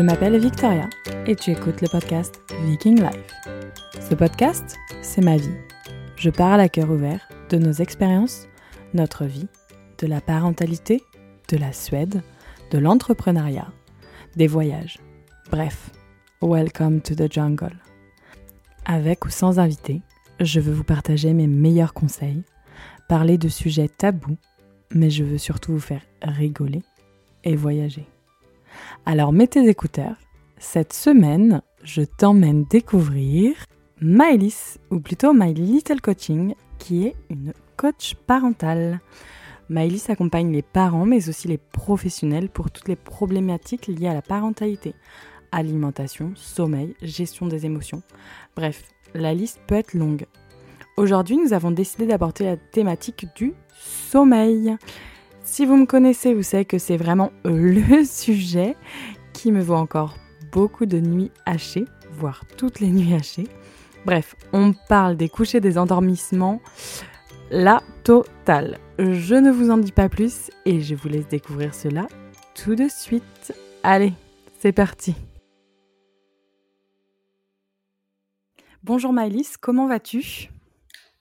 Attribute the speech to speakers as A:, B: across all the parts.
A: Je m'appelle Victoria et tu écoutes le podcast Viking Life. Ce podcast, c'est ma vie. Je parle à cœur ouvert de nos expériences, notre vie, de la parentalité, de la Suède, de l'entrepreneuriat, des voyages. Bref, welcome to the jungle. Avec ou sans invité, je veux vous partager mes meilleurs conseils, parler de sujets tabous, mais je veux surtout vous faire rigoler et voyager. Alors mets tes écouteurs. Cette semaine, je t'emmène découvrir Maëlys, ou plutôt My Little Coaching, qui est une coach parentale. Maëlys accompagne les parents, mais aussi les professionnels pour toutes les problématiques liées à la parentalité. Alimentation, sommeil, gestion des émotions. Bref, la liste peut être longue. Aujourd'hui, nous avons décidé d'aborder la thématique du sommeil. Si vous me connaissez, vous savez que c'est vraiment le sujet qui me vaut encore beaucoup de nuits hachées, voire toutes les nuits hachées. Bref, on parle des couchers, des endormissements, la totale. Je ne vous en dis pas plus et je vous laisse découvrir cela tout de suite. Allez, c'est parti. Bonjour Maëlys, comment vas-tu?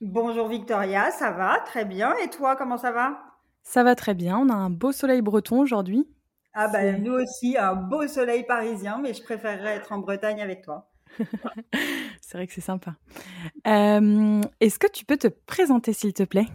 B: Bonjour Victoria, ça va? Très bien. Et toi, comment ça va?
A: Ça va très bien, on a un beau soleil breton aujourd'hui.
B: Ah ben nous aussi, un beau soleil parisien, mais je préférerais être en Bretagne avec toi.
A: c'est vrai que c'est sympa. Euh, est-ce que tu peux te présenter s'il te plaît?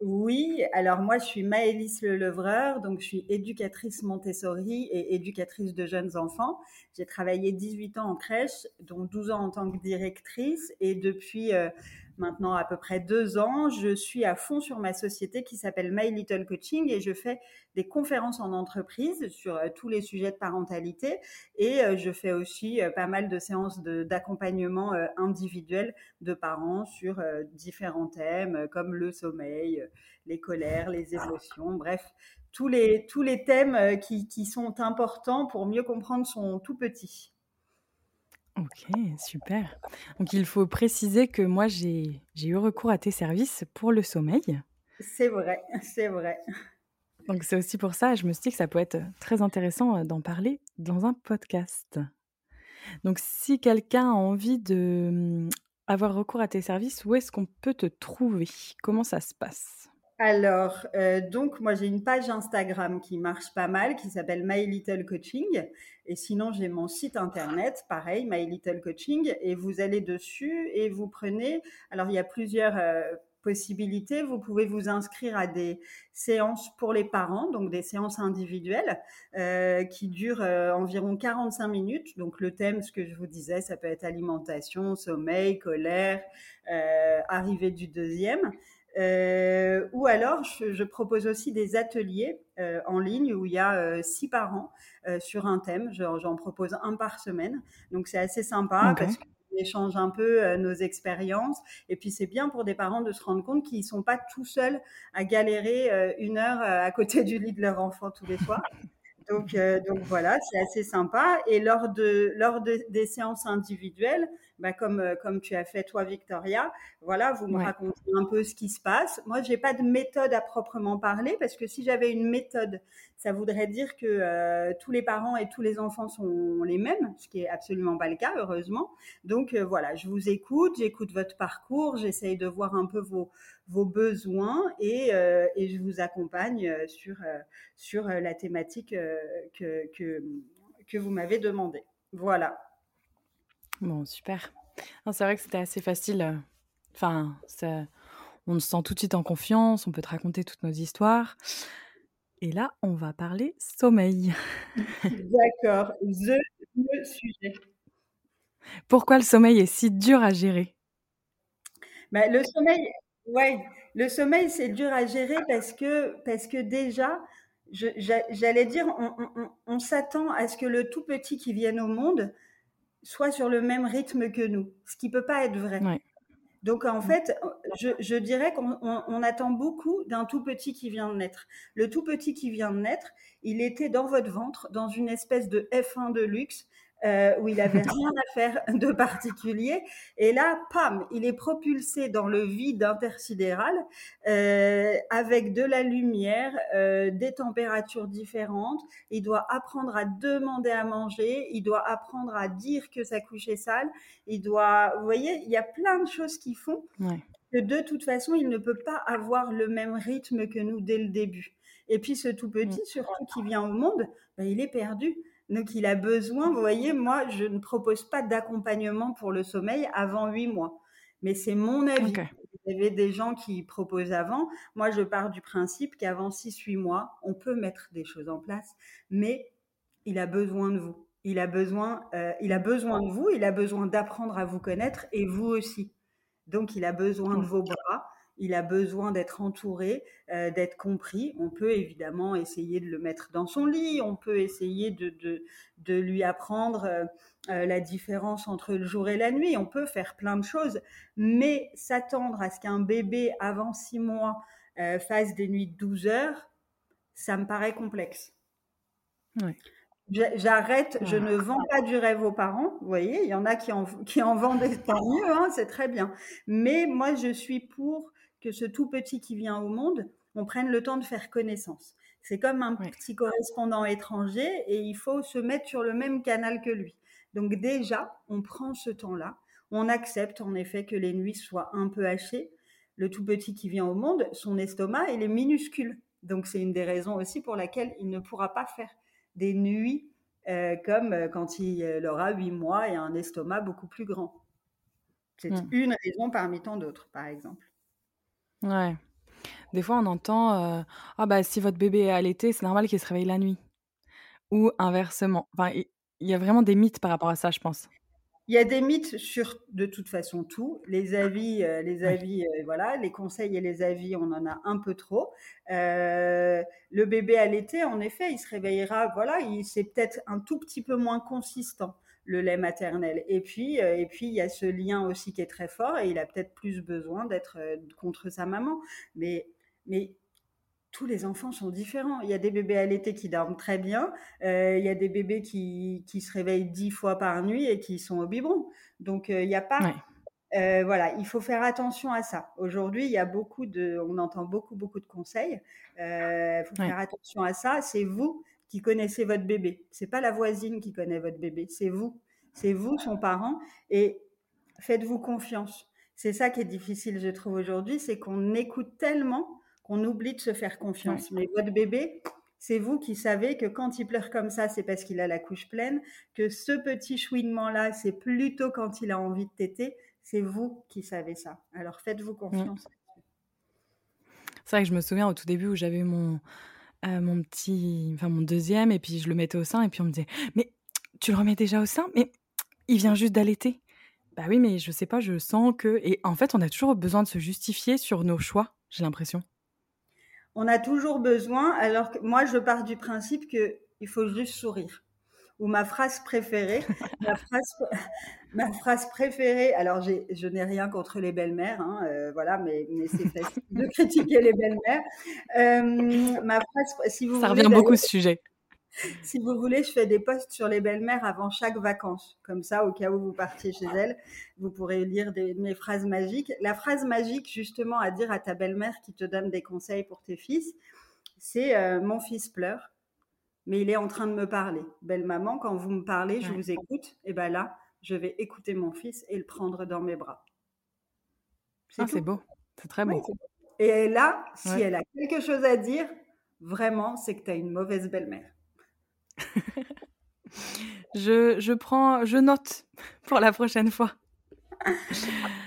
B: Oui, alors moi je suis Maëlys Le Levreur, donc je suis éducatrice Montessori et éducatrice de jeunes enfants. J'ai travaillé 18 ans en crèche, dont 12 ans en tant que directrice et depuis euh, maintenant à peu près deux ans, je suis à fond sur ma société qui s'appelle My Little Coaching et je fais des conférences en entreprise sur euh, tous les sujets de parentalité et euh, je fais aussi euh, pas mal de séances d'accompagnement individuel de parents sur différents thèmes comme le sommeil, les colères, les émotions, bref, tous les, tous les thèmes qui, qui sont importants pour mieux comprendre son tout petit.
A: Ok, super. Donc il faut préciser que moi j'ai eu recours à tes services pour le sommeil.
B: C'est vrai, c'est vrai.
A: Donc c'est aussi pour ça, je me suis dit que ça peut être très intéressant euh, d'en parler dans un podcast. Donc si quelqu'un a envie de hum, avoir recours à tes services, où est-ce qu'on peut te trouver? Comment ça se passe?
B: Alors, euh, donc, moi, j'ai une page Instagram qui marche pas mal, qui s'appelle My Little Coaching. Et sinon, j'ai mon site internet, pareil, My Little Coaching. Et vous allez dessus et vous prenez. Alors, il y a plusieurs euh, possibilités. Vous pouvez vous inscrire à des séances pour les parents, donc des séances individuelles euh, qui durent environ 45 minutes. Donc, le thème, ce que je vous disais, ça peut être alimentation, sommeil, colère, arrivée du deuxième. Euh, ou alors, je, propose aussi des ateliers euh, en ligne où il y a euh, six parents sur un thème. J'en propose un par semaine. Donc, c'est assez sympa parce qu'on échange un peu nos expériences. Et puis, c'est bien pour des parents de se rendre compte qu'ils ne sont pas tout seuls à galérer une heure à côté du lit de leur enfant tous les soirs. Donc, donc voilà, c'est assez sympa. Et lors, de, lors de, des séances individuelles, bah, comme, euh, comme tu as fait toi, Victoria. Voilà, vous me racontez un peu ce qui se passe. Moi, j'ai pas de méthode à proprement parler parce que si j'avais une méthode, ça voudrait dire que euh, tous les parents et tous les enfants sont les mêmes, ce qui est absolument pas le cas, heureusement. Donc euh, voilà, je vous écoute, j'écoute votre parcours, j'essaye de voir un peu vos, vos besoins et, et je vous accompagne sur, sur la thématique que, que, que vous m'avez demandé. Voilà.
A: Bon, super. C'est vrai que c'était assez facile. Euh, enfin, on se sent tout de suite en confiance, on peut te raconter toutes nos histoires. Et là, on va parler sommeil.
B: D'accord, the, le sujet.
A: Pourquoi le sommeil est si dur à gérer?
B: Bah, Le sommeil, ouais, le sommeil, c'est dur à gérer parce que, parce que déjà, j'allais dire, on, on s'attend à ce que le tout petit qui vienne au monde soit sur le même rythme que nous, ce qui peut pas être vrai. Donc en fait, je, dirais qu'on attend beaucoup d'un tout petit qui vient de naître. Le tout petit qui vient de naître, il était dans votre ventre, dans une espèce de F1 de luxe, euh, où il avait rien à faire de particulier. Et là, pam, il est propulsé dans le vide intersidéral euh, avec de la lumière, euh, des températures différentes. Il doit apprendre à demander à manger. Il doit apprendre à dire que sa couche est sale. Il doit, vous voyez, il y a plein de choses qui font que de toute façon, il ne peut pas avoir le même rythme que nous dès le début. Et puis ce tout petit, surtout qui vient au monde, ben, il est perdu. Donc il a besoin, vous voyez, moi je ne propose pas d'accompagnement pour le sommeil avant huit mois. Mais c'est mon avis. Il y avait des gens qui proposent avant. Moi je pars du principe qu'avant 6-8 mois, on peut mettre des choses en place, mais il a besoin de vous. Il a besoin, euh, il a besoin de vous, il a besoin d'apprendre à vous connaître et vous aussi. Donc il a besoin de vos bras il a besoin d'être entouré, euh, d'être compris. On peut évidemment essayer de le mettre dans son lit, on peut essayer de, de, lui apprendre euh, euh, la différence entre le jour et la nuit, on peut faire plein de choses, mais s'attendre à ce qu'un bébé avant six mois fasse des nuits de 12 heures, ça me paraît complexe. J'arrête, je ne vends pas du rêve aux parents. Vous voyez, il y en a qui en, qui en vendent, tant mieux, hein, c'est très bien. Mais moi, je suis pour que ce tout petit qui vient au monde, on prenne le temps de faire connaissance. C'est comme un petit correspondant étranger et il faut se mettre sur le même canal que lui. Donc déjà, on prend ce temps-là, on accepte en effet que les nuits soient un peu hachées. Le tout petit qui vient au monde, son estomac, il est minuscule. Donc c'est une des raisons aussi pour laquelle il ne pourra pas faire des nuits euh, comme euh, quand il euh, aura huit mois et un estomac beaucoup plus grand. C'est mmh. une raison parmi tant d'autres, par exemple.
A: Ouais. Des fois, on entend, «Ah bah, si votre bébé est allaité, c'est normal qu'il se réveille la nuit» ou inversement. Enfin, il y a vraiment des mythes par rapport à ça, je pense.
B: Il y a des mythes sur, de toute façon, tout. Les avis, les avis, voilà, les conseils et les avis, on en a un peu trop. le bébé allaité, en effet, il se réveillera, voilà, il c'est peut-être un tout petit peu moins consistant le lait maternel. Et puis, euh, et puis il y a ce lien aussi qui est très fort et il a peut-être plus besoin d'être euh, contre sa maman. Mais, mais tous les enfants sont différents. Il y a des bébés allaités qui dorment très bien. Euh, il y a des bébés qui, qui, se réveillent dix fois par nuit et qui sont au biberon. Donc, il n'y a pas. voilà, il faut faire attention à ça. Aujourd'hui, il y a beaucoup de, on entend beaucoup, beaucoup de conseils. Il faut faire attention à ça. C'est vous qui connaissez votre bébé. C'est pas la voisine qui connaît votre bébé, c'est vous. C'est vous, son parent, et faites-vous confiance. C'est ça qui est difficile, je trouve, aujourd'hui, c'est qu'on écoute tellement qu'on oublie de se faire confiance. Mais votre bébé, c'est vous qui savez que quand il pleure comme ça, c'est parce qu'il a la couche pleine, que ce petit chouinement-là, c'est plutôt quand il a envie de téter. C'est vous qui savez ça. Alors faites-vous confiance.
A: C'est vrai que je me souviens au tout début où j'avais mon, mon petit, enfin mon deuxième, et puis je le mettais au sein, et puis on me disait, mais tu le remets déjà au sein, mais il vient juste d'allaiter. Bah oui, mais je sais pas, je sens que, et en fait, on a toujours besoin de se justifier sur nos choix, j'ai l'impression.
B: On a toujours besoin, alors que moi, je pars du principe que il faut juste sourire ou ma phrase préférée. ma, phrase, ma phrase préférée, alors je n'ai rien contre les belles-mères, hein, euh, voilà, mais, mais c'est facile de critiquer les belles-mères. Euh, ma phrase, si vous
A: Ça revient beaucoup ce sujet.
B: Si vous voulez, je fais des posts sur les belles-mères avant chaque vacances. Comme ça, au cas où vous partiez chez elles, vous pourrez lire des, mes phrases magiques. La phrase magique, justement, à dire à ta belle-mère qui te donne des conseils pour tes fils, c'est euh, Mon fils pleure, mais il est en train de me parler. Belle maman, quand vous me parlez, je vous écoute. Et bien là, je vais écouter mon fils et le prendre dans mes bras.
A: C'est ah, beau, c'est très beau.
B: et là, si elle a quelque chose à dire, vraiment, c'est que tu as une mauvaise belle-mère.
A: je, je prends, je note pour la prochaine fois.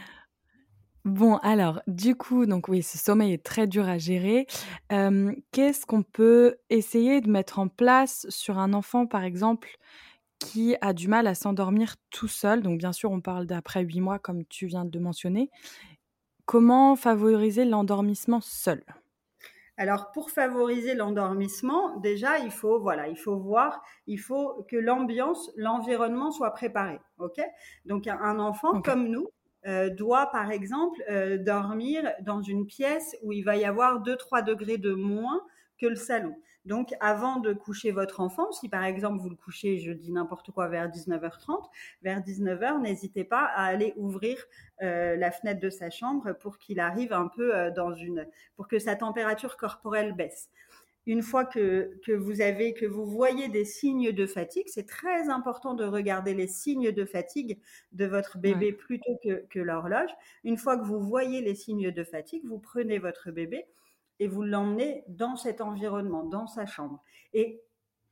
A: Bon, alors, du coup, donc oui, ce sommeil est très dur à gérer. Qu'est-ce qu'on peut essayer de mettre en place sur un enfant, par exemple, qui a du mal à s'endormir tout seul? Donc, bien sûr, on parle d'après huit mois, comme tu viens de mentionner. Comment favoriser l'endormissement seul?
B: Alors, pour favoriser l'endormissement, déjà, il faut, voilà, il faut voir, il faut que l'ambiance, l'environnement soit préparé. OK? Donc, un enfant comme nous, euh, doit, par exemple, euh, dormir dans une pièce où il va y avoir 2-3 degrés de moins que le salon. Donc, avant de coucher votre enfant, si par exemple vous le couchez, je dis n'importe quoi, vers 19h30, vers 19h, n'hésitez pas à aller ouvrir euh, la fenêtre de sa chambre pour qu'il arrive un peu dans une, pour que sa température corporelle baisse. Une fois que, que vous avez, que vous voyez des signes de fatigue, c'est très important de regarder les signes de fatigue de votre bébé plutôt que, que l'horloge. Une fois que vous voyez les signes de fatigue, vous prenez votre bébé et vous l'emmenez dans cet environnement, dans sa chambre. Et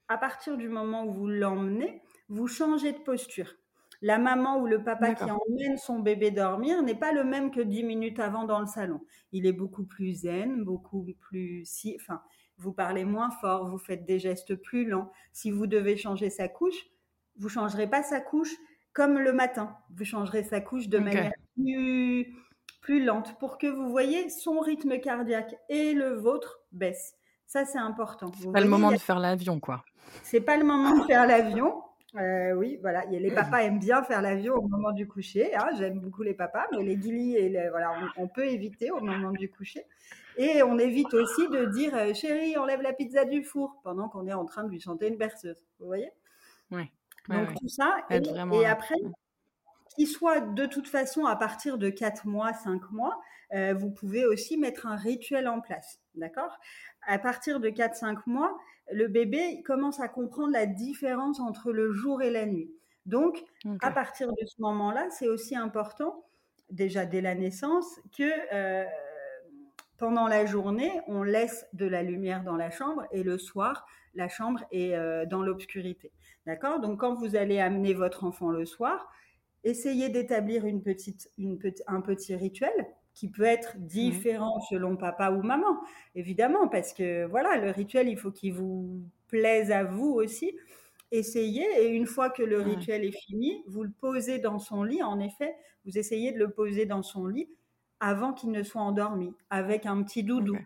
B: à partir du moment où vous l'emmenez, vous changez de posture. La maman ou le papa qui emmène son bébé dormir n'est pas le même que dix minutes avant dans le salon. Il est beaucoup plus zen, beaucoup plus si, enfin, vous parlez moins fort, vous faites des gestes plus lents. Si vous devez changer sa couche, vous changerez pas sa couche comme le matin. Vous changerez sa couche de manière plus plus lente pour que vous voyez son rythme cardiaque et le vôtre baisse. Ça, c'est important.
A: C'est pas le moment de faire l'avion, quoi.
B: C'est pas le moment de faire l'avion. Euh, oui, voilà. Les papas aiment bien faire l'avion au moment du coucher. Hein. J'aime beaucoup les papas, mais les guilis, et voilà, on, peut éviter au moment du coucher. Et on évite aussi de dire euh, chérie, enlève la pizza du four pendant qu'on est en train de lui chanter une berceuse. Vous voyez?
A: Oui.
B: Donc tout ça. Et, et, après, qu'il soit de toute façon à partir de 4 mois, 5 mois, euh, vous pouvez aussi mettre un rituel en place. D'accord? À partir de 4-5 mois, le bébé commence à comprendre la différence entre le jour et la nuit. Donc, à partir de ce moment-là, c'est aussi important, déjà dès la naissance, que euh, pendant la journée, on laisse de la lumière dans la chambre et le soir, la chambre est euh, dans l'obscurité. D'accord? Donc, quand vous allez amener votre enfant le soir, essayez d'établir une petite, une un petit rituel qui peut être mmh. différent selon papa ou maman, évidemment, parce que voilà, le rituel, il faut qu'il vous plaise à vous aussi. Essayez, et une fois que le rituel est fini, vous le posez dans son lit. En effet, vous essayez de le poser dans son lit avant qu'il ne soit endormi, avec un petit doudou.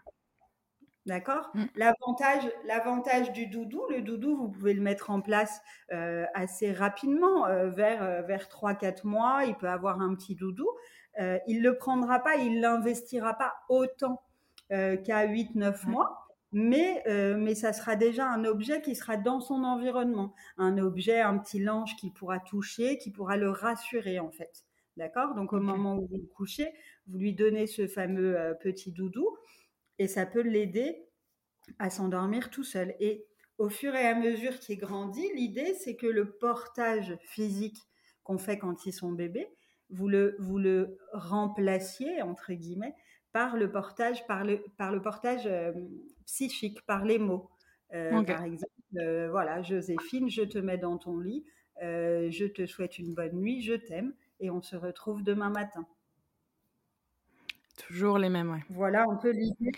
B: D'accord? Mmh. L'avantage, l'avantage du doudou, le doudou, vous pouvez le mettre en place euh, assez rapidement, euh, vers, euh, vers 3-4 mois, il peut avoir un petit doudou. il ne le prendra pas, il l'investira pas autant qu'à 8-9 mois, mais, mais ça sera déjà un objet qui sera dans son environnement, un objet, un petit linge qui pourra toucher, qui pourra le rassurer en fait. D'accord? Donc au moment où vous le couchez, vous lui donnez ce fameux petit doudou et ça peut l'aider à s'endormir tout seul. Et au fur et à mesure qu'il grandit, l'idée, c'est que le portage physique qu'on fait quand ils sont bébés, vous le, vous le remplaciez, entre guillemets, par le portage, par le, par le portage euh, psychique, par les mots. Euh, par exemple, euh, voilà, Joséphine, je te mets dans ton lit, je te souhaite une bonne nuit, je t'aime, et on se retrouve demain matin.
A: Toujours les mêmes, ouais.
B: Voilà un peu l'idée.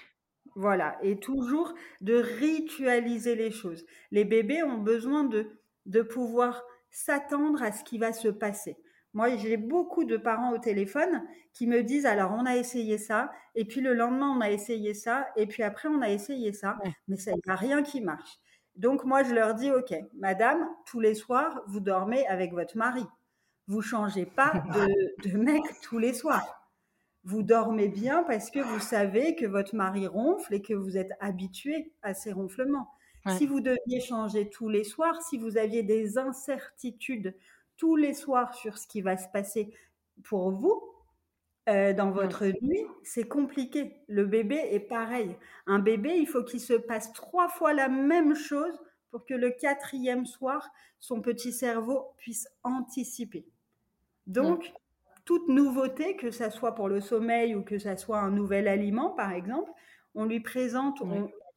B: Voilà, et toujours de ritualiser les choses. Les bébés ont besoin de, de pouvoir s'attendre à ce qui va se passer. Moi, j'ai beaucoup de parents au téléphone qui me disent alors on a essayé ça, et puis le lendemain on a essayé ça, et puis après on a essayé ça, mais ça n'y a rien qui marche. Donc moi je leur dis ok, madame, tous les soirs vous dormez avec votre mari, vous changez pas de, de mec tous les soirs vous dormez bien parce que vous savez que votre mari ronfle et que vous êtes habitué à ces ronflements. Si vous deviez changer tous les soirs, si vous aviez des incertitudes tous les soirs sur ce qui va se passer pour vous, euh, dans votre nuit, c'est compliqué. Le bébé est pareil. Un bébé, il faut qu'il se passe trois fois la même chose pour que le quatrième soir, son petit cerveau puisse anticiper. Donc, toute nouveauté, que ça soit pour le sommeil ou que ça soit un nouvel aliment, par exemple, on lui présente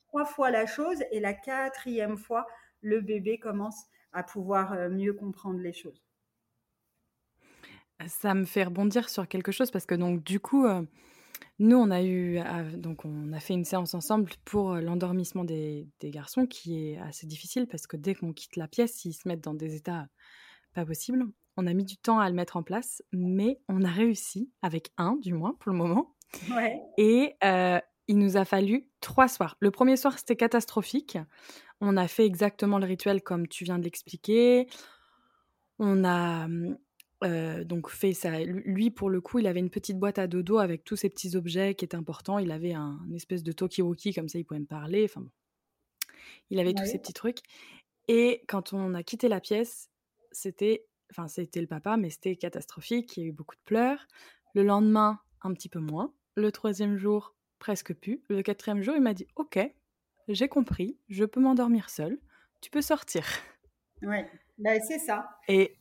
B: trois fois la chose et la quatrième fois, le bébé commence à pouvoir euh, mieux comprendre les choses.
A: Ça me fait rebondir sur quelque chose parce que donc du coup, euh, nous on a eu donc on a fait une séance ensemble pour euh, l'endormissement des, des, garçons qui est assez difficile parce que dès qu'on quitte la pièce, ils se mettent dans des états pas possibles. On a mis du temps à le mettre en place, mais on a réussi, avec un du moins pour le moment. Et euh, il nous a fallu trois soirs. Le premier soir, c'était catastrophique. On a fait exactement le rituel comme tu viens de l'expliquer. On a euh, donc fait ça. Lui, pour le coup, il avait une petite boîte à dodo avec tous ces petits objets qui étaient importants. Il avait un une espèce de talkie-walkie, comme ça, il pouvait me parler. Enfin bon. Il avait tous ces petits trucs. Et quand on a quitté la pièce, c'était, enfin, c'était le papa, mais c'était catastrophique. Il y a eu beaucoup de pleurs. Le lendemain, un petit peu moins. Le troisième jour, presque plus. Le quatrième jour, il m'a dit Ok, j'ai compris, je peux m'endormir seul, tu peux sortir.
B: Oui, bah, c'est ça.
A: Et,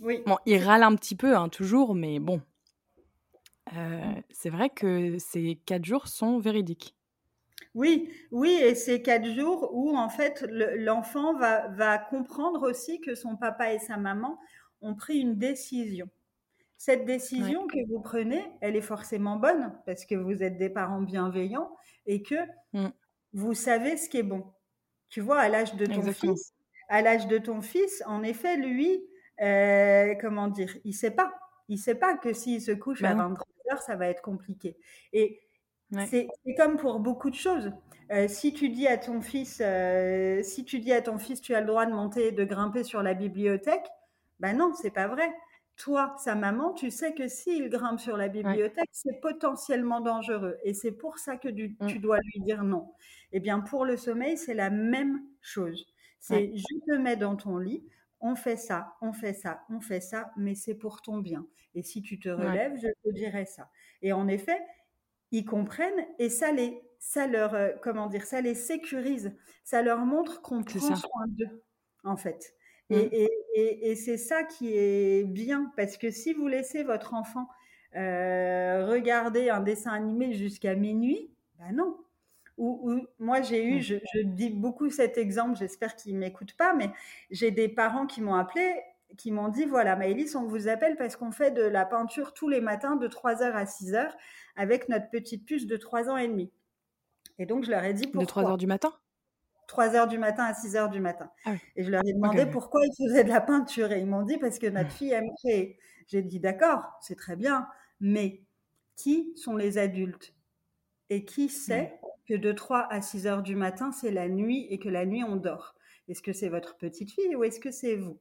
A: oui. bon, il râle un petit peu, hein, toujours, mais bon. Euh, c'est vrai que ces quatre jours sont véridiques.
B: Oui, oui, et c'est quatre jours où en fait l'enfant va, va comprendre aussi que son papa et sa maman ont pris une décision. Cette décision que vous prenez, elle est forcément bonne parce que vous êtes des parents bienveillants et que mmh. vous savez ce qui est bon. Tu vois, à l'âge de ton fils, à l'âge de ton fils, en effet, lui, euh, comment dire, il sait pas. Il sait pas que s'il se couche à 23 heures, ça va être compliqué. Et c'est comme pour beaucoup de choses. Euh, si tu dis à ton fils, euh, si tu dis à ton fils, tu as le droit de monter, de grimper sur la bibliothèque, ben non, c'est pas vrai toi, sa maman, tu sais que s'il grimpe sur la bibliothèque, c'est potentiellement dangereux. Et c'est pour ça que tu, mmh. dois lui dire non. Eh bien, pour le sommeil, c'est la même chose. C'est je te mets dans ton lit, on fait ça, on fait ça, on fait ça, mais c'est pour ton bien. Et si tu te relèves, je te dirai ça. Et en effet, ils comprennent et ça les, ça leur, euh, comment dire, ça les sécurise. Ça leur montre qu'on prend soin d'eux, en fait. Mmh. Et, c'est ça qui est bien, parce que si vous laissez votre enfant euh, regarder un dessin animé jusqu'à minuit, ben non. Ou, moi, j'ai eu, je, dis beaucoup cet exemple, j'espère qu'ils ne m'écoutent pas, mais j'ai des parents qui m'ont appelé, qui m'ont dit, voilà, Maëlys, on vous appelle parce qu'on fait de la peinture tous les matins de 3h à 6h avec notre petite puce de 3 ans et demi. Et donc, je leur ai dit pourquoi.
A: De 3 h du matin?
B: 3 heures du matin à 6 heures du matin. Ah et je leur ai demandé pourquoi ils faisaient de la peinture. Et ils m'ont dit parce que notre mmh. fille aime créer. J'ai dit d'accord, c'est très bien, mais qui sont les adultes? Et qui sait que de 3 à 6 heures du matin, c'est la nuit et que la nuit, on dort? Est-ce que c'est votre petite fille ou est-ce que c'est vous?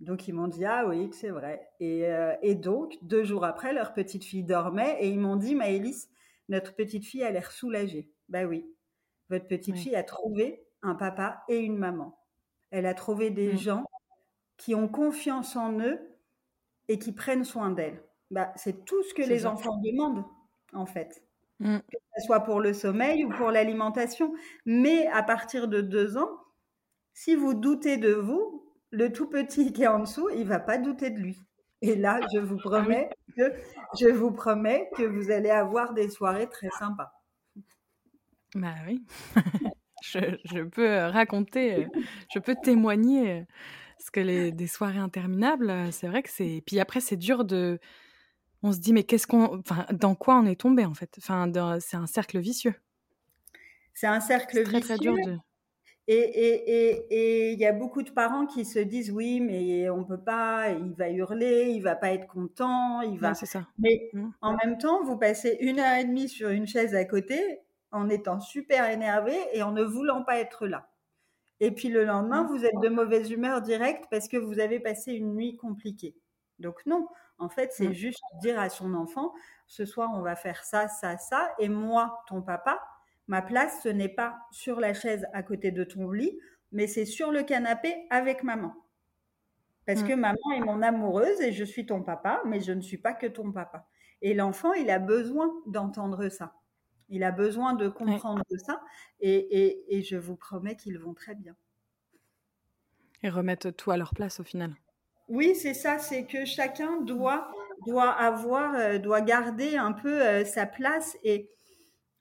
B: Donc ils m'ont dit ah oui c'est vrai et, euh, et, donc deux jours après leur petite fille dormait et ils m'ont dit Maëlys notre petite fille a l'air soulagée bah oui votre petite fille a trouvé un papa et une maman. Elle a trouvé des mmh. gens qui ont confiance en eux et qui prennent soin d'elle. Bah, c'est tout ce que les enfants demandent, en fait. Mmh. Que ce soit pour le sommeil ou pour l'alimentation. Mais à partir de deux ans, si vous doutez de vous, le tout petit qui est en dessous, il va pas douter de lui. Et là, je vous ah promets que je vous promets que vous allez avoir des soirées très sympas.
A: Bah oui. je, peux euh, raconter, euh, je peux témoigner. Euh, parce que les, des soirées interminables, c'est vrai que c'est. Puis après, c'est dur de. On se dit, mais qu'est-ce qu'on. Enfin, dans quoi on est tombé, en fait? Enfin, c'est un cercle vicieux.
B: C'est un cercle vicieux. Très, très dur de. Et il y a beaucoup de parents qui se disent oui, mais on peut pas, il va hurler, il va pas être content, il va.
A: c'est ça.
B: Mais mmh. en même temps, vous passez une heure et demie sur une chaise à côté en étant super énervé et en ne voulant pas être là. Et puis le lendemain, vous êtes de mauvaise humeur directe parce que vous avez passé une nuit compliquée. Donc non, en fait, c'est juste dire à son enfant, ce soir, on va faire ça, ça, ça, et moi, ton papa, ma place, ce n'est pas sur la chaise à côté de ton lit, mais c'est sur le canapé avec maman. Parce que maman est mon amoureuse et je suis ton papa, mais je ne suis pas que ton papa. Et l'enfant, il a besoin d'entendre ça. Il a besoin de comprendre ça et, je vous promets qu'ils vont très bien.
A: Et remettre tout à leur place au final.
B: Oui, c'est ça, c'est que chacun doit, doit avoir, euh, doit garder un peu euh, sa place. Et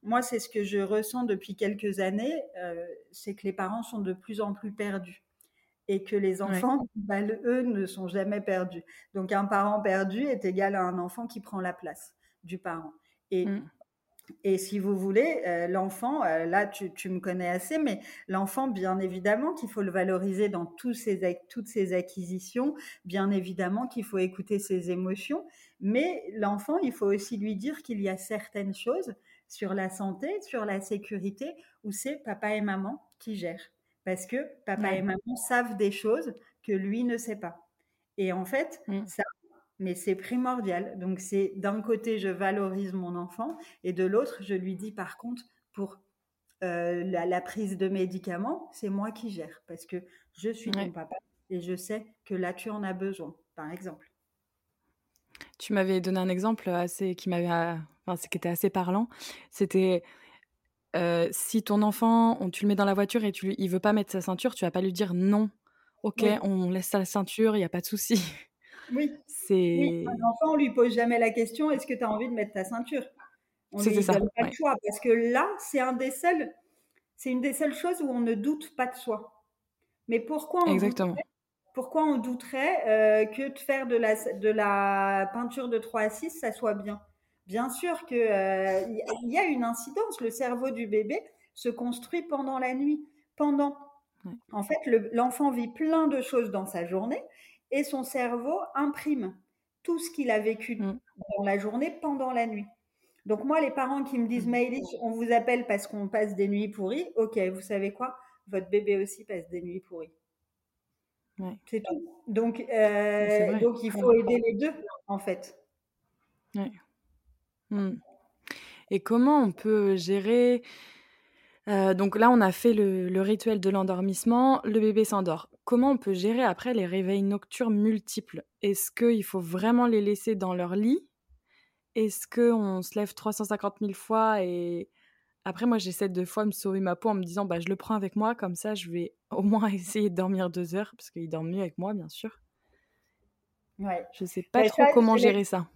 B: moi, c'est ce que je ressens depuis quelques années, euh, c'est que les parents sont de plus en plus perdus et que les enfants, bah, eux, ne sont jamais perdus. Donc, un parent perdu est égal à un enfant qui prend la place du parent. Et mmh. Et si vous voulez, euh, l'enfant, euh, là tu, me connais assez, mais l'enfant, bien évidemment qu'il faut le valoriser dans tous ses, toutes ses acquisitions, bien évidemment qu'il faut écouter ses émotions, mais l'enfant, il faut aussi lui dire qu'il y a certaines choses sur la santé, sur la sécurité, où c'est papa et maman qui gèrent. Parce que papa et maman savent des choses que lui ne sait pas. Et en fait, mmh. ça mais c'est primordial. Donc c'est d'un côté, je valorise mon enfant et de l'autre, je lui dis par contre, pour euh, la, prise de médicaments, c'est moi qui gère parce que je suis ton papa et je sais que là tu en as besoin, par exemple.
A: Tu m'avais donné un exemple assez qui m'avait, enfin, qui était assez parlant. C'était euh, si ton enfant, on, tu le mets dans la voiture et tu, il veut pas mettre sa ceinture, tu vas pas lui dire non. Ok, on laisse sa ceinture, il y a pas de souci.
B: Oui. C'est. un enfant, on lui pose jamais la question est-ce que tu as envie de mettre ta ceinture? On lui ça. donne pas le choix parce que là, c'est un des seuls, c'est une des seules choses où on ne doute pas de soi. Mais pourquoi on
A: Exactement.
B: Douterait, pourquoi on douterait euh, que de faire de la, de la peinture de 3 à 6, ça soit bien? Bien sûr qu'il euh, y a une incidence. Le cerveau du bébé se construit pendant la nuit. Pendant. En fait, l'enfant vit plein de choses dans sa journée et son cerveau imprime tout ce qu'il a vécu mm. dans la journée pendant la nuit. Donc moi, les parents qui me disent, mm. Maëlys, on vous appelle parce qu'on passe des nuits pourries, ok, vous savez quoi? Votre bébé aussi passe des nuits pourries. C'est tout. Donc, euh, donc il faut aider les deux, en fait.
A: Mm. Et comment on peut gérer euh, donc là, on a fait le, rituel de l'endormissement, le bébé s'endort. Comment on peut gérer après les réveils nocturnes multiples? Est-ce qu'il faut vraiment les laisser dans leur lit? Est-ce qu'on se lève 350 000 fois et après, moi, j'essaie de fois me sauver ma peau en me disant, bah, je le prends avec moi, comme ça, je vais au moins essayer de dormir deux heures, parce qu'il dort mieux avec moi, bien sûr.
B: Ouais.
A: Je sais pas trop comment gérer ça.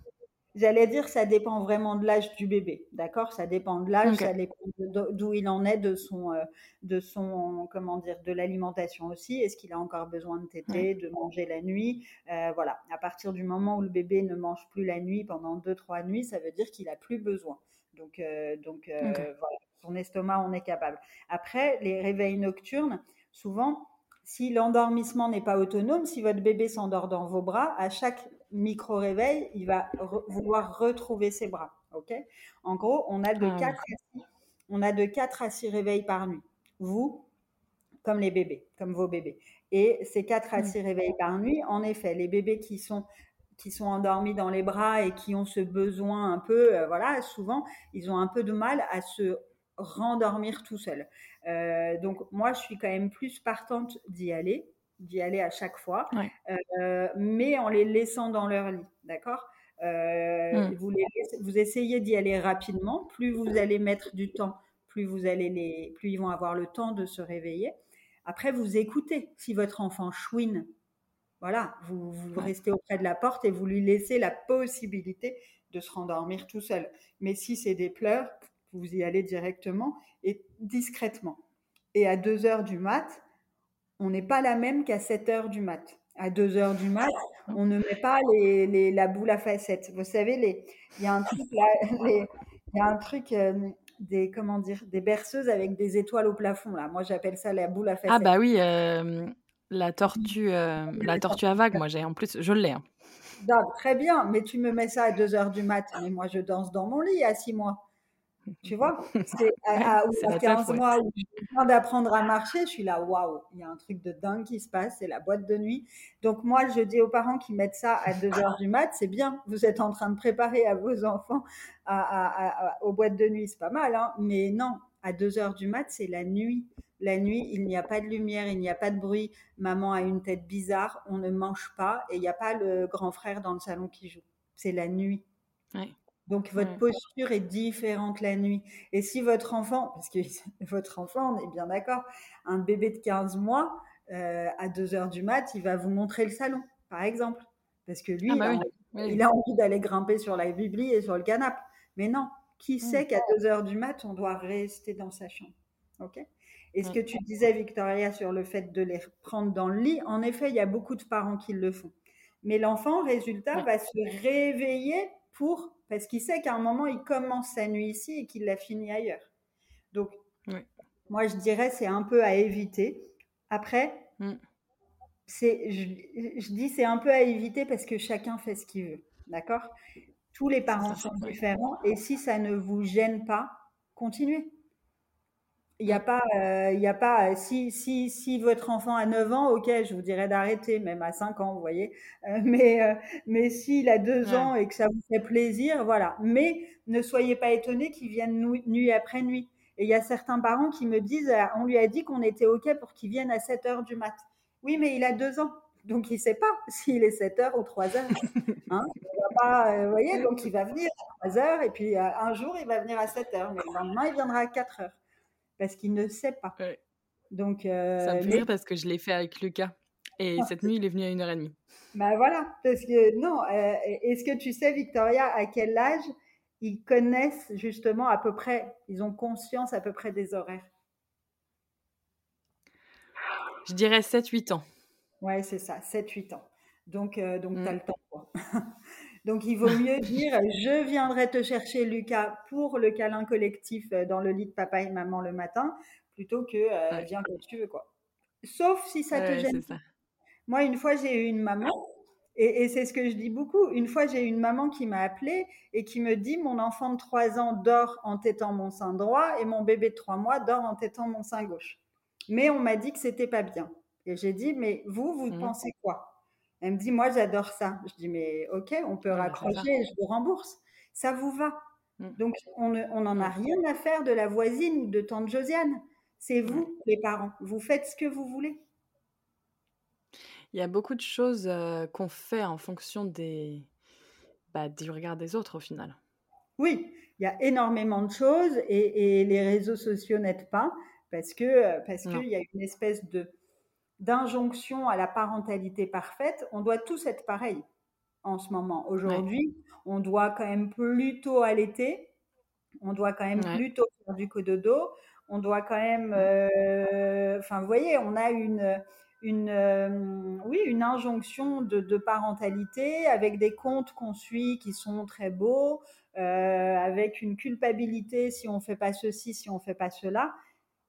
B: J'allais dire, ça dépend vraiment de l'âge du bébé, d'accord? Ça dépend de l'âge, ça dépend d'où il en est, de son, euh, de son, comment dire, de l'alimentation aussi. Est-ce qu'il a encore besoin de téter, de manger la nuit? Euh, Voilà. À partir du moment où le bébé ne mange plus la nuit pendant deux, trois nuits, ça veut dire qu'il a plus besoin. Donc, euh, donc voilà, son estomac, on est capable. Après, les réveils nocturnes, souvent, si l'endormissement n'est pas autonome, si votre bébé s'endort dans vos bras, à chaque micro-réveil, il va vouloir retrouver ses bras. ok? En gros, on a, de 4 ah à 6, on a de 4 à 6 réveils par nuit. Vous, comme les bébés, comme vos bébés. Et ces 4 à 6 mm. réveils par nuit, en effet, les bébés qui sont qui sont endormis dans les bras et qui ont ce besoin un peu, euh, voilà, souvent, ils ont un peu de mal à se rendormir tout seuls. Euh, donc moi, je suis quand même plus partante d'y aller, d'y aller à chaque fois, euh, mais en les laissant dans leur lit, d'accord? Euh, mmh. vous, vous essayez d'y aller rapidement. Plus vous allez mettre du temps, plus vous allez les, plus ils vont avoir le temps de se réveiller. Après, vous écoutez. Si votre enfant chouine, voilà, vous, vous restez auprès de la porte et vous lui laissez la possibilité de se rendormir tout seul. Mais si c'est des pleurs, vous y allez directement et discrètement. Et à 2 heures du mat, on n'est pas la même qu'à 7 heures du mat. À 2 heures du mat, on ne met pas les, la boule à facettes. Vous savez, il y a un truc il y a un truc euh, des comment dire, des berceuses avec des étoiles au plafond là. Moi, j'appelle ça la boule à facettes.
A: Ah bah oui, euh, la tortue, euh, la tortue à vague. Moi, j'ai en plus, je l'ai. Hein.
B: très bien, mais tu me mets ça à 2 heures du mat, mais moi je danse dans mon lit à 6 mois. Tu vois, c'est à, 15 mois où je viens d'apprendre à marcher, je suis là, waouh, il y a un truc de dingue qui se passe, c'est la boîte de nuit. Donc moi, je dis aux parents qui mettent ça à 2 heures du mat, c'est bien, vous êtes en train de préparer à vos enfants à, aux boîtes de nuit, c'est pas mal, hein mais non, à 2 heures du mat, c'est la nuit. La nuit, il n'y a pas de lumière, il n'y a pas de bruit. Maman a une tête bizarre, on ne mange pas et il n'y a pas le grand frère dans le salon qui joue. C'est la nuit.
A: Ouais.
B: Donc votre posture est différente la nuit. Et si votre enfant, parce que votre enfant, on est bien d'accord, un bébé de 15 mois, euh, à 2 heures du mat, il va vous montrer le salon, par exemple. Parce que lui, ah bah il, a, envie d'aller grimper sur la bibli et sur le canapé. Mais non, qui mmh. sait qu'à 2 heures du mat, on doit rester dans sa chambre Ok? Et ce que tu disais, Victoria, sur le fait de les prendre dans le lit, en effet, il y a beaucoup de parents qui le font. Mais l'enfant, résultat, va se réveiller pour parce qu'il sait qu'à un moment, il commence sa nuit ici et qu'il la finit ailleurs. Donc, moi, je dirais, c'est un peu à éviter. Après, mm. c'est, je, dis c'est un peu à éviter parce que chacun fait ce qu'il veut. D'accord? Tous les parents sont différents et si ça ne vous gêne pas, continuez. Il n'y a pas, euh, il y a pas euh, si, si, si votre enfant a 9 ans, ok, je vous dirais d'arrêter, même à 5 ans, vous voyez. Euh, mais, mais s'il a 2 ans et que ça vous fait plaisir, voilà. Mais ne soyez pas étonnés qu'il vienne nuit après nuit. Et il y a certains parents qui me disent, on lui a dit qu'on était OK pour qu'il vienne à 7 heures du mat. Oui, mais il a deux ans. Donc, il ne sait pas s'il est 7 heures ou 3 heures. Hein pas, vous voyez, donc il va venir à 3 heures et puis un jour, il va venir à 7 heures. Mais le lendemain, il viendra à 4 heures parce qu'il ne sait pas.
A: Donc, euh, ça me fait rire parce que je l'ai fait avec Lucas. Et ah. cette nuit, il est venu à une heure et demie.
B: Ben voilà, parce que non, euh, est-ce que tu sais, Victoria, à quel âge ils connaissent justement à peu près, ils ont conscience à peu près des horaires?
A: Je dirais 7-8 ans.
B: Ouais, c'est ça, 7-8 ans. Donc, euh, donc tu as mm. le temps. donc, il vaut mieux dire je viendrai te chercher, Lucas, pour le câlin collectif dans le lit de papa et maman le matin, plutôt que viens quand tu veux. quoi. Sauf si ça te gêne. Ça. Moi, une fois, j'ai eu une maman, et, c'est ce que je dis beaucoup. Une fois, j'ai eu une maman qui m'a appelée et qui me dit Mon enfant de 3 ans dort en tétant mon sein droit et mon bébé de 3 mois dort en tétant mon sein gauche. Mais on m'a dit que c'était pas bien. Et j'ai dit Mais vous, vous mmh. pensez quoi? Elle me dit Moi, j'adore ça. Je dis Mais ok, on peut raccrocher, je vous rembourse. Ça vous va. Mmh. Donc, on n'en a mmh. rien à faire de la voisine de tante Josiane. C'est vous, les parents. Vous faites ce que vous voulez.
A: Il y a beaucoup de choses qu'on fait en fonction des, bah, du regard des autres au final.
B: Oui, il y a énormément de choses et, les réseaux sociaux n'aident pas parce que parce qu'il y a une espèce de d'injonction à la parentalité parfaite. On doit tous être pareils en ce moment. Aujourd'hui, on doit quand même plutôt allaiter, on doit quand même plutôt faire du cododo, on doit quand même, mmh. enfin, vous voyez, on a une une, euh, oui, une injonction de, parentalité avec des comptes qu'on suit qui sont très beaux, euh, avec une culpabilité si on fait pas ceci, si on fait pas cela.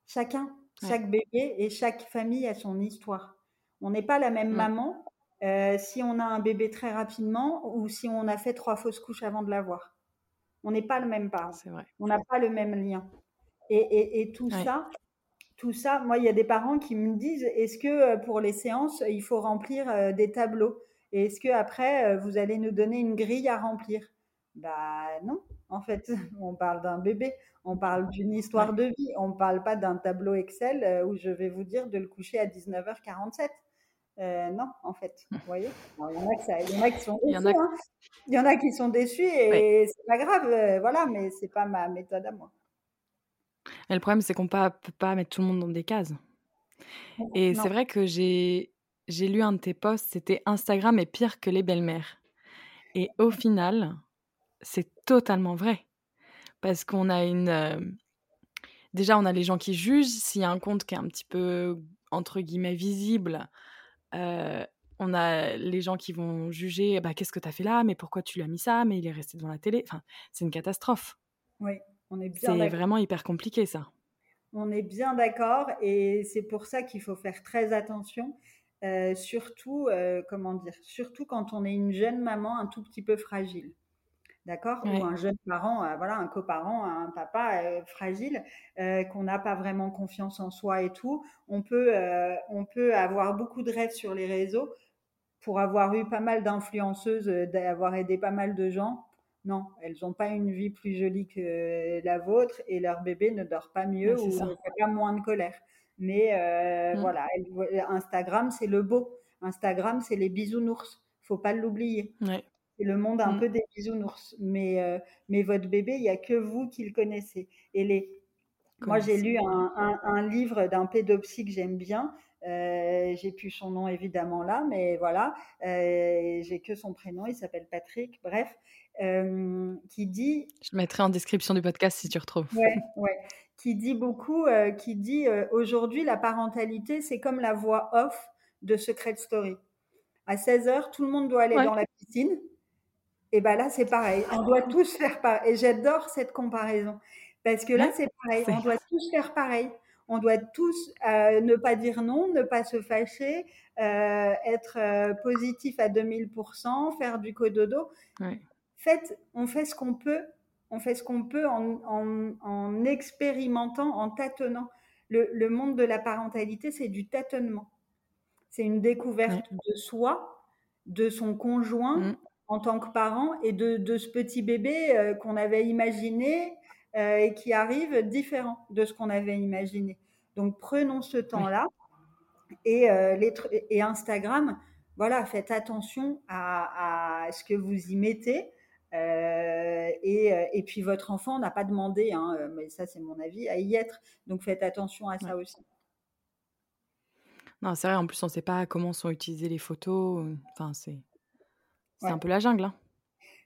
B: Chacun, chaque bébé et chaque famille a son histoire. On n'est pas la même maman euh, si on a un bébé très rapidement ou si on a fait trois fausses couches avant de l'avoir. On n'est pas le même parent. Vrai. On n'a pas le même lien. Et, et, tout ça, tout ça, moi, il y a des parents qui me disent est-ce que euh, pour les séances, il faut remplir euh, des tableaux? Et est-ce que après, vous allez nous donner une grille à remplir? Bah non, en fait, on parle d'un bébé, on parle d'une histoire de vie, on ne parle pas d'un tableau Excel où je vais vous dire de le coucher à 19h47. non, en fait, vous voyez Il y, en a qui sont déçus. Il y en a, qui sont déçus et c'est pas grave, voilà, mais c'est pas ma méthode à moi.
A: Et le problème, c'est qu'on ne peut pas mettre tout le monde dans des cases. Et c'est vrai que j'ai j'ai lu un de tes posts, c'était Instagram est pire que les belles-mères. Et au final, c'est totalement vrai. Parce qu'on a une. Euh, déjà, on a les gens qui jugent. S'il y a un compte qui est un petit peu, entre guillemets, visible, euh, on a les gens qui vont juger bah, qu'est-ce que tu as fait là, mais pourquoi tu lui as mis ça, mais il est resté devant la télé. Enfin, c'est une catastrophe.
B: Oui.
A: C'est vraiment hyper compliqué ça.
B: On est bien d'accord et c'est pour ça qu'il faut faire très attention. Euh, surtout, comment dire, surtout quand on est une jeune maman un tout petit peu fragile, d'accord, ou un jeune parent, euh, voilà, un coparent, un papa fragile, qu'on n'a pas vraiment confiance en soi et tout. On peut, on peut avoir beaucoup de rêves sur les réseaux pour avoir eu pas mal d'influenceuses, d'avoir aidé pas mal de gens. Non, elles n'ont pas une vie plus jolie que la vôtre et leur bébé ne dort pas mieux ou n'a pas moins de colère. Mais euh, mmh. voilà, Instagram, c'est le beau. Instagram, c'est les bisounours. Faut pas l'oublier. C'est le monde un mmh. peu des bisounours. Mais, euh, mais votre bébé, il n'y a que vous qui le connaissez. Et les... Moi, j'ai lu un, livre d'un pédopsie que j'aime bien. Euh, j'ai plus son nom évidemment là, mais voilà, j'ai que son prénom. Il s'appelle Patrick. Bref, euh, qui dit.
A: Je mettrai en description du podcast si tu retrouves.
B: Ouais, ouais. Qui dit beaucoup, euh, qui dit euh, aujourd'hui la parentalité c'est comme la voix off de Secret Story. À 16 h tout le monde doit aller dans la piscine. Et ben là c'est pareil, on doit tous faire pareil. Et j'adore cette comparaison parce que là c'est pareil, on doit tous faire pareil. On doit tous ne pas dire non, ne pas se fâcher, être positif à 2000%, faire du cododo. Ouais on fait ce qu'on peut, on fait ce qu'on peut en, expérimentant, en tâtonnant. Le, monde de la parentalité, c'est du tâtonnement. C'est une découverte de soi, de son conjoint mm. En tant que parent et de, ce petit bébé euh, qu'on avait imaginé et qui arrivent différents de ce qu'on avait imaginé. Donc prenons ce temps-là. Et, et, Instagram, voilà, faites attention à, à, ce que vous y mettez. Euh, et, et, puis votre enfant n'a pas demandé, hein, mais ça c'est mon avis, à y être. Donc faites attention à ça aussi.
A: Non, c'est vrai, en plus on ne sait pas comment sont utilisées les photos. Enfin, c'est c'est un peu la jungle. Hein.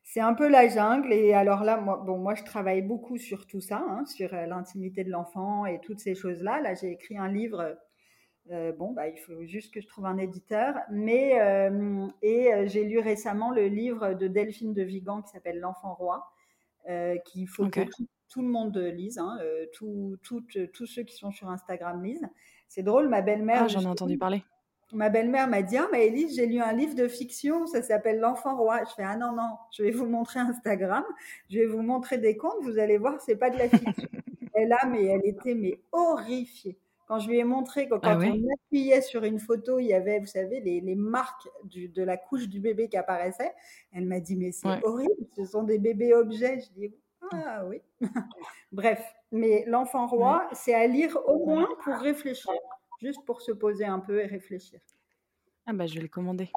B: C'est un peu la jungle. Et alors là, moi, bon, moi je travaille beaucoup sur tout ça, hein, sur l'intimité de l'enfant et toutes ces choses-là. Là, j'ai écrit un livre euh, bon, bah, il faut juste que je trouve un éditeur. Mais, euh, et euh, j'ai lu récemment le livre de Delphine de Vigan qui s'appelle L'enfant roi, qu'il faut que tout, le monde lise, hein, tous ceux qui sont sur Instagram lisent. C'est drôle, ma belle-mère.
A: Ah, j'en ai entendu parler.
B: Ma belle-mère m'a dit Ah, mais Elise, j'ai lu un livre de fiction, ça s'appelle L'enfant roi. Je fais Ah non, non, je vais vous montrer Instagram, je vais vous montrer des comptes, vous allez voir, c'est pas de la fiction. elle a, mais elle était mais horrifiée. Quand je lui ai montré que ah quand on appuyait sur une photo, il y avait, vous savez, les, marques de la couche du bébé qui apparaissaient, elle m'a dit, mais c'est horrible, ce sont des bébés objets. Je dis, ah oui. Bref, mais l'enfant roi, c'est à lire au moins pour réfléchir, juste pour se poser un peu et réfléchir.
A: Ah bah je vais le commander.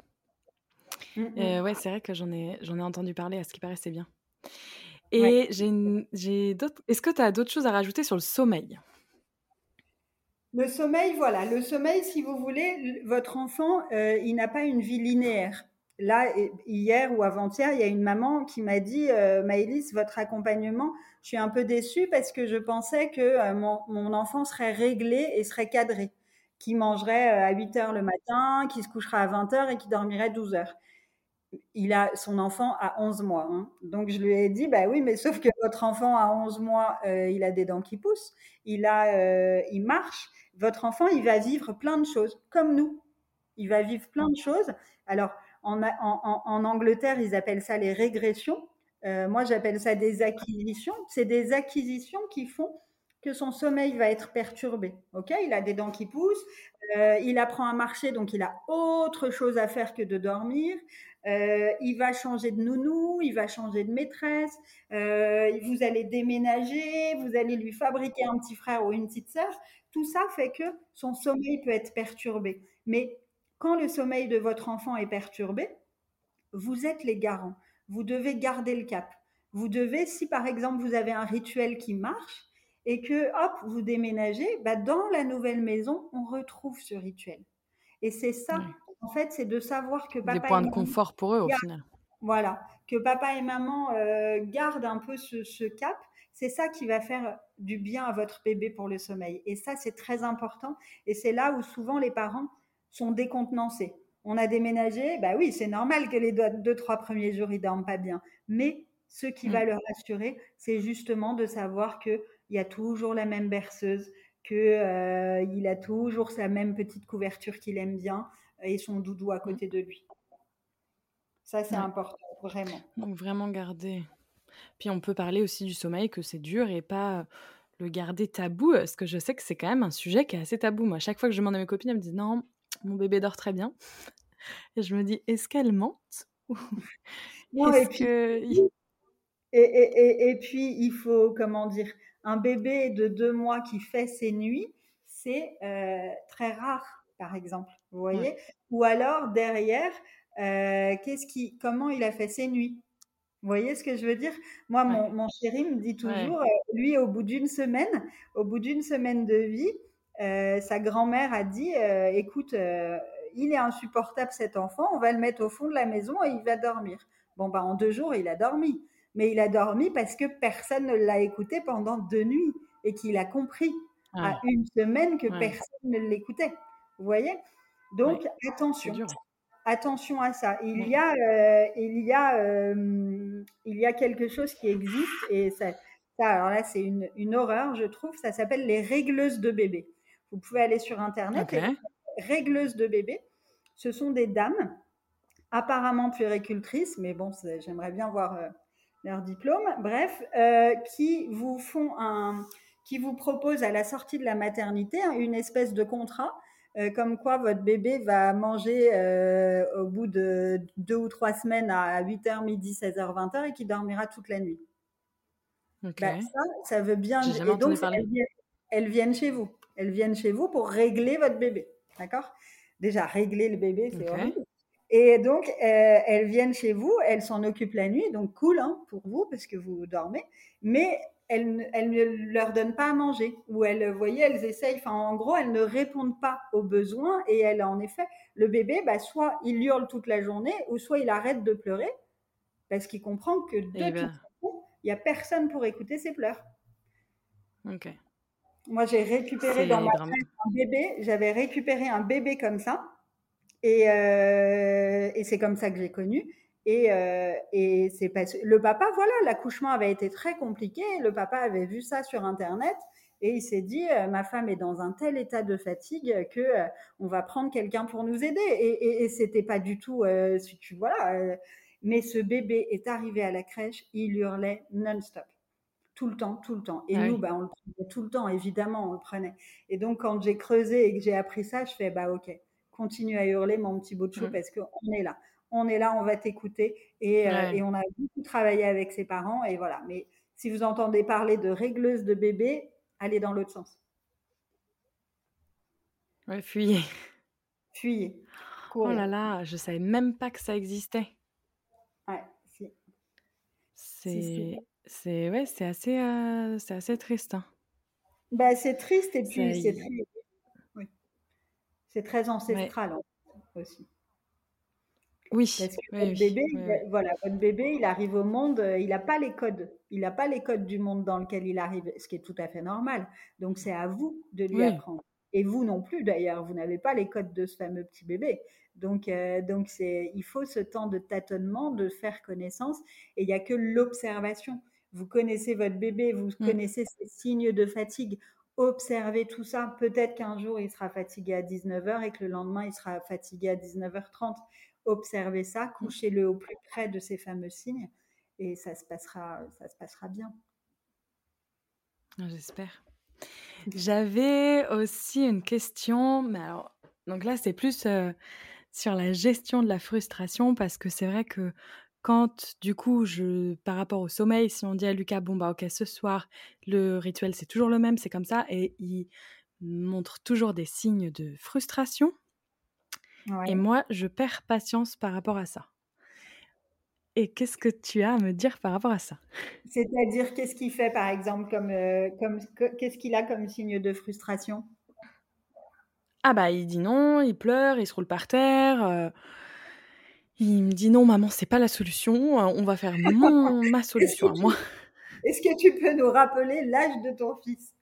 A: Mmh, euh, mmh. ouais, c'est vrai que j'en ai, j'en ai entendu parler, à ce qui paraît, c'est bien. Et j'ai d'autres. Est-ce que tu as d'autres choses à rajouter sur le sommeil?
B: Le sommeil, voilà, le sommeil, si vous voulez, votre enfant, euh, il n'a pas une vie linéaire. Là, hier ou avant-hier, il y a une maman qui m'a dit, euh, Maëlys, votre accompagnement, je suis un peu déçue parce que je pensais que euh, mon, enfant serait réglé et serait cadré, qui mangerait à 8 heures le matin, qui se couchera à 20 heures et qui dormirait 12 heures il a son enfant à 11 mois. Hein. Donc je lui ai dit, bah oui, mais sauf que votre enfant à 11 mois, il a des dents qui poussent, il a, il marche, votre enfant, il va vivre plein de choses, comme nous. Il va vivre plein de choses. Alors, en, Angleterre, ils appellent ça les régressions. Euh, moi, j'appelle ça des acquisitions. C'est des acquisitions qui font que son sommeil va être perturbé. Ok, il a des dents qui poussent, euh, il apprend à marcher, donc il a autre chose à faire que de dormir. Euh, il va changer de nounou, il va changer de maîtresse. vous allez déménager, vous allez lui fabriquer un petit frère ou une petite sœur. Tout ça fait que son sommeil peut être perturbé. Mais quand le sommeil de votre enfant est perturbé, vous êtes les garants. Vous devez garder le cap. Vous devez, si par exemple vous avez un rituel qui marche et que hop, vous déménagez, bah, dans la nouvelle maison, on retrouve ce rituel. Et c'est ça, en fait, c'est de savoir que
A: papa. Des points de confort pour eux au final.
B: Voilà, que papa et maman euh, gardent un peu ce cap c'est ça qui va faire du bien à votre bébé pour le sommeil. Et ça, c'est très important. Et c'est là où souvent les parents sont décontenancés. On a déménagé, bah oui, c'est normal que les deux, trois premiers jours, ils dorment pas bien. Mais ce qui va mm. leur rassurer, c'est justement de savoir qu'il y a toujours la même berceuse, qu'il euh, a toujours sa même petite couverture qu'il aime bien et son doudou à côté de lui. Ça, c'est important, vraiment.
A: Donc, vraiment garder puis on peut parler aussi du sommeil, que c'est dur et pas le garder tabou, parce que je sais que c'est quand même un sujet qui est assez tabou. Moi, chaque fois que je demande à mes copines, elles me disent non, mon bébé dort très bien. Et je me dis, est-ce qu'elle
B: et, puis, et, puis, il faut, comment dire, un bébé de deux mois qui fait ses nuits, c'est euh, très rare, par exemple. Vous voyez Ou alors, derrière, euh, qu'est-ce qui, comment il a fait ses nuits? Vous voyez ce que je veux dire? Moi, mon, chéri me dit toujours, euh, lui, au bout d'une semaine, au bout d'une semaine de vie, sa grand-mère a dit, écoute, il est insupportable cet enfant, on va le mettre au fond de la maison et il va dormir. Bon, bah, en deux jours, il a dormi. Mais il a dormi parce que personne ne l'a écouté pendant deux nuits et qu'il a compris à une semaine que personne ne l'écoutait. Vous voyez? Donc, attention attention à ça. Il y a, euh, il y a, euh, il y a quelque chose qui existe et ça, alors là, c'est une, une, horreur, je trouve. Ça s'appelle les régleuses de bébés. Vous pouvez aller sur internet. régleuses de bébés, ce sont des dames apparemment puéricultrices, mais bon, j'aimerais bien voir euh, leur diplôme. Bref, qui vous font un, qui vous proposent à la sortie de la maternité une espèce de contrat euh, comme quoi votre bébé va manger euh, au bout de deux ou trois semaines à 8h, midi, 16h, 20h et qui dormira toute la nuit. Bah, ça, ça veut bien dire. Et donc, elles viennent, chez vous. Elles viennent chez vous pour régler votre bébé. D'accord? Déjà, régler le bébé, c'est horrible. Et donc, euh, elles viennent chez vous, elles s'en occupent la nuit, donc cool hein, pour vous parce que vous dormez, mais elles, elles, ne leur donnent pas à manger. Ou elles, vous voyez, elles essayent, enfin, en gros, elles ne répondent pas aux besoins et elles, en effet, le bébé, bah, soit il hurle toute la journée, ou soit il arrête de pleurer parce qu'il comprend que de eh ben. toute façon, il n'y a personne pour écouter ses pleurs.
A: Ok.
B: Moi, j'ai récupéré dans ma un bébé, j'avais récupéré un bébé comme ça et, euh, et c'est comme ça que j'ai connu. Et, euh, et c'est pas le papa, voilà, l'accouchement avait été très compliqué. Le papa avait vu ça sur internet et il s'est dit euh, ma femme est dans un tel état de fatigue que euh, on va prendre quelqu'un pour nous aider. Et, et, et c'était pas du tout, si tu voilà. mais ce bébé est arrivé à la crèche, il hurlait non-stop tout le temps, tout le temps. Et ah nous, bah, on le prenait tout le temps, évidemment, on le prenait. Et donc, quand j'ai creusé et que j'ai appris ça, je fais, bah ok, continue à hurler, mon petit bout de chou, mmh. parce qu'on est là. On est là, on va t'écouter. Et, euh, et, on a beaucoup travaillé avec ses parents. Et voilà. Mais si vous entendez parler de régleuse de bébé, allez dans l'autre sens.
A: Ouais, fuyez.
B: Fuyez.
A: Oh là là, je savais même pas que ça existait.
B: Ouais, si.
A: C'est c'est ouais, c'est assez, euh, c'est assez triste. Hein.
B: Bah, c'est triste et puis c'est oui. C'est très ancestral aussi.
A: Oui.
B: Parce que votre bébé, voilà, votre bébé, il arrive au monde, euh, il n'a pas les codes, il n'a pas les codes du monde dans lequel il arrive, ce qui est tout à fait normal. Donc c'est à vous de lui apprendre. Et vous non plus d'ailleurs, vous n'avez pas les codes de ce fameux petit bébé. Donc, euh, donc c'est, il faut ce temps de tâtonnement, de faire connaissance, et il n'y a que l'observation. Vous connaissez votre bébé, vous mmh. connaissez ses signes de fatigue. Observez tout ça. Peut-être qu'un jour, il sera fatigué à 19h et que le lendemain, il sera fatigué à 19h30. Observez ça, mmh. couchez-le au plus près de ces fameux signes et ça se passera, ça se passera bien.
A: J'espère. J'avais aussi une question, mais alors, donc là, c'est plus euh, sur la gestion de la frustration parce que c'est vrai que quand, du coup, je, par rapport au sommeil, si on dit à Lucas, bon, bah, ok, ce soir, le rituel, c'est toujours le même, c'est comme ça, et il montre toujours des signes de frustration. Et moi, je perds patience par rapport à ça. Et qu'est-ce que tu as à me dire par rapport à ça?
B: C'est-à-dire, qu'est-ce qu'il fait, par exemple, comme, euh, comme qu'est-ce qu'il a comme signe de frustration?
A: Ah bah, il dit non, il pleure, il se roule par terre. Euh, il me dit non, maman, c'est pas la solution. Euh, on va faire mon, ma solution à moi.
B: Est-ce que tu peux nous rappeler l'âge de ton fils?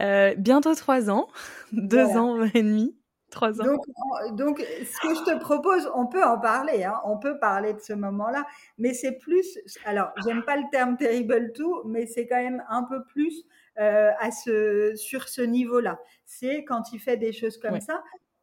A: Euh, Bientôt trois ans, deux ans et demi. Trois ans.
B: Donc, donc, ce que je te propose, on peut en parler, hein, on peut parler de ce moment-là, mais c'est plus, alors, j'aime pas le terme terrible tout, mais c'est quand même un peu plus euh, à ce, sur ce niveau-là. C'est quand il fait des choses comme ça,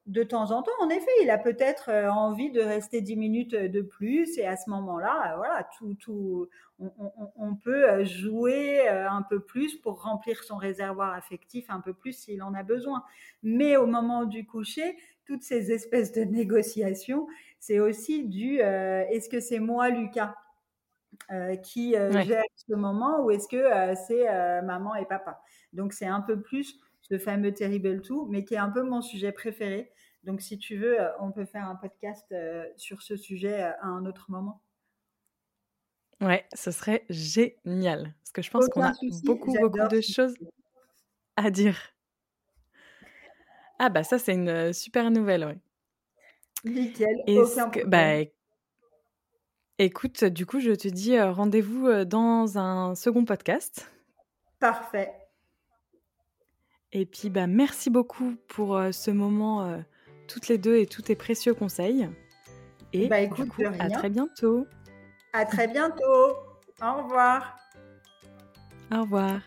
B: de temps en temps, en effet, il a peut-être euh, envie de rester dix minutes euh, de plus et à ce moment-là, euh, voilà, tout, tout, on, peut jouer un peu plus pour remplir son réservoir affectif un peu plus s'il en a besoin. Mais au moment du coucher, toutes ces espèces de négociations, c'est aussi du est-ce que c'est moi, Lucas, qui gère ce moment ou est-ce que c'est maman et papa? Donc c'est un peu plus ce fameux Terrible tout, mais qui est un peu mon sujet préféré. Donc, si tu veux, euh, on peut faire un podcast euh, sur ce sujet euh, à un autre moment.
A: Ouais, ce serait génial. Parce que je pense qu'on a beaucoup, beaucoup de choses à dire. Ah, bah, ça, c'est une super nouvelle, oui.
B: Nickel.
A: bah, écoute, du coup, je te dis rendez-vous dans un second podcast.
B: Parfait.
A: Et puis, bah, merci beaucoup pour ce moment toutes les deux et tous tes précieux conseils. Et bah, écoute, à très bientôt.
B: À très bientôt. Au revoir.
A: Au revoir.